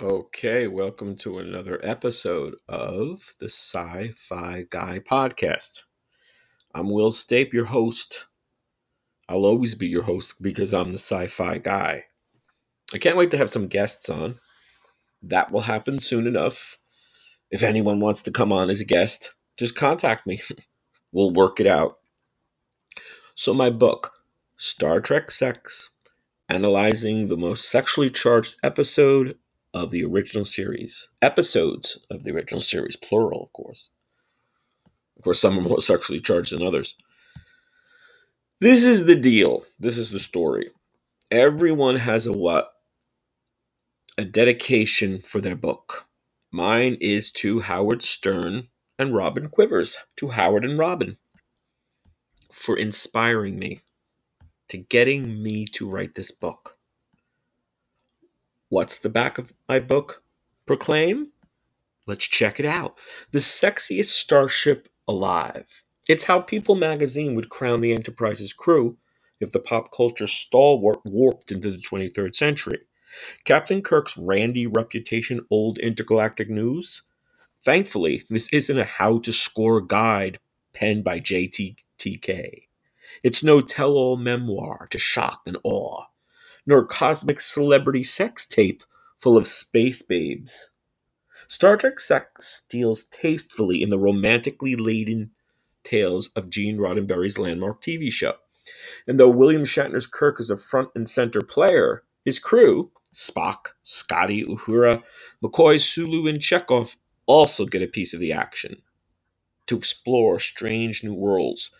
Okay, welcome to another episode of the Sci Fi Guy podcast. I'm Will Stape, your host. I'll always be your host because I'm the sci fi guy. I can't wait to have some guests on. That will happen soon enough. If anyone wants to come on as a guest, just contact me. we'll work it out. So, my book, Star Trek Sex Analyzing the Most Sexually Charged Episode of the original series. Episodes of the original series, plural, of course. Of course, some are more sexually charged than others. This is the deal. This is the story. Everyone has a what? A dedication for their book. Mine is to Howard Stern and Robin Quivers, to Howard and Robin, for inspiring me, to getting me to write this book. What's the back of my book proclaim? Let's check it out. The sexiest starship alive. It's how People magazine would crown the Enterprise's crew if the pop culture stalwart warped into the 23rd century. Captain Kirk's randy reputation old intergalactic news? Thankfully, this isn't a how to score guide penned by JTTK. It's no tell all memoir to shock and awe nor cosmic celebrity sex tape full of space babes. Star Trek sex deals tastefully in the romantically laden tales of Gene Roddenberry's landmark TV show. And though William Shatner's Kirk is a front and center player, his crew, Spock, Scotty, Uhura, McCoy, Sulu, and Chekov, also get a piece of the action. To explore strange new worlds,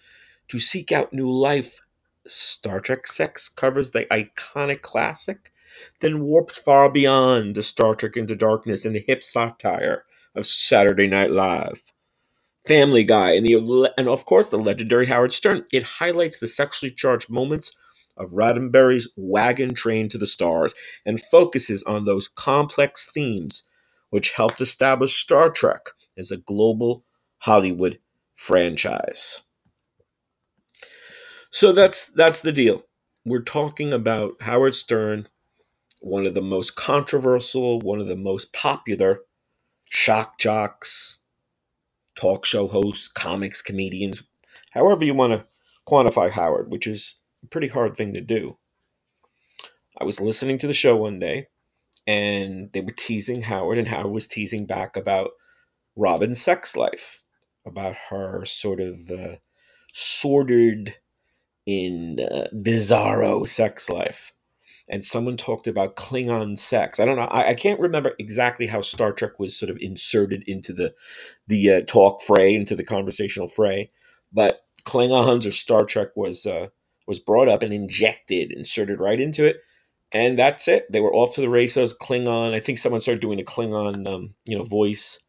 to seek out new life Star Trek Sex covers the iconic classic, then warps far beyond the Star Trek Into Darkness and the hip satire of Saturday Night Live. Family Guy, and the and of course the legendary Howard Stern. It highlights the sexually charged moments of Roddenberry's wagon train to the stars and focuses on those complex themes which helped establish Star Trek as a global Hollywood franchise. So that's that's the deal. We're talking about Howard Stern, one of the most controversial, one of the most popular shock jocks, talk show hosts, comics, comedians, however you want to quantify Howard, which is a pretty hard thing to do. I was listening to the show one day and they were teasing Howard, and Howard was teasing back about Robin's sex life, about her sort of uh, sordid in uh, bizarro sex life and someone talked about klingon sex. I don't know I, I, can't remember exactly how star trek was sort of inserted into the the uh, talk fray into the conversational fray but klingons or star trek was uh, was brought up and injected inserted right into it and that's it. They were off to the races. Klingon i think someone started doing a klingon um, you know voice.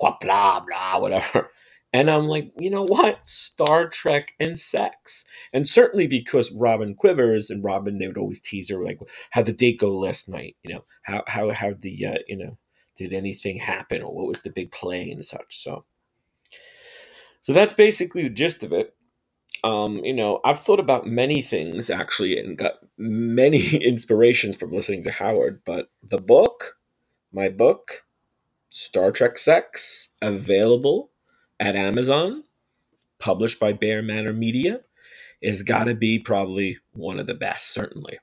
Blah blah blah whatever and I'm like, you know what? Star Trek and sex. And certainly because Robin Quivers and Robin, they would always tease her, like, how the date go last night? You know, how, how, how the, uh, you know, did anything happen or what was the big play and such. So, so that's basically the gist of it. Um, you know, I've thought about many things actually and got many inspirations from listening to Howard, but the book, my book, Star Trek Sex, available at Amazon, published by BearManor Media, is got to be probably one of the best, certainly.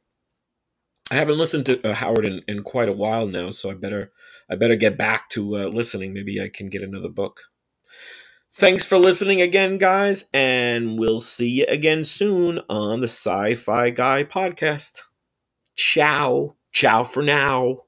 I haven't listened to uh, Howard in, in quite a while now, so I better I better get back to uh, listening. Maybe I can get another book. Thanks for listening again, guys, and we'll see you again soon on the Sci Fi Guy podcast. Ciao. Ciao for now.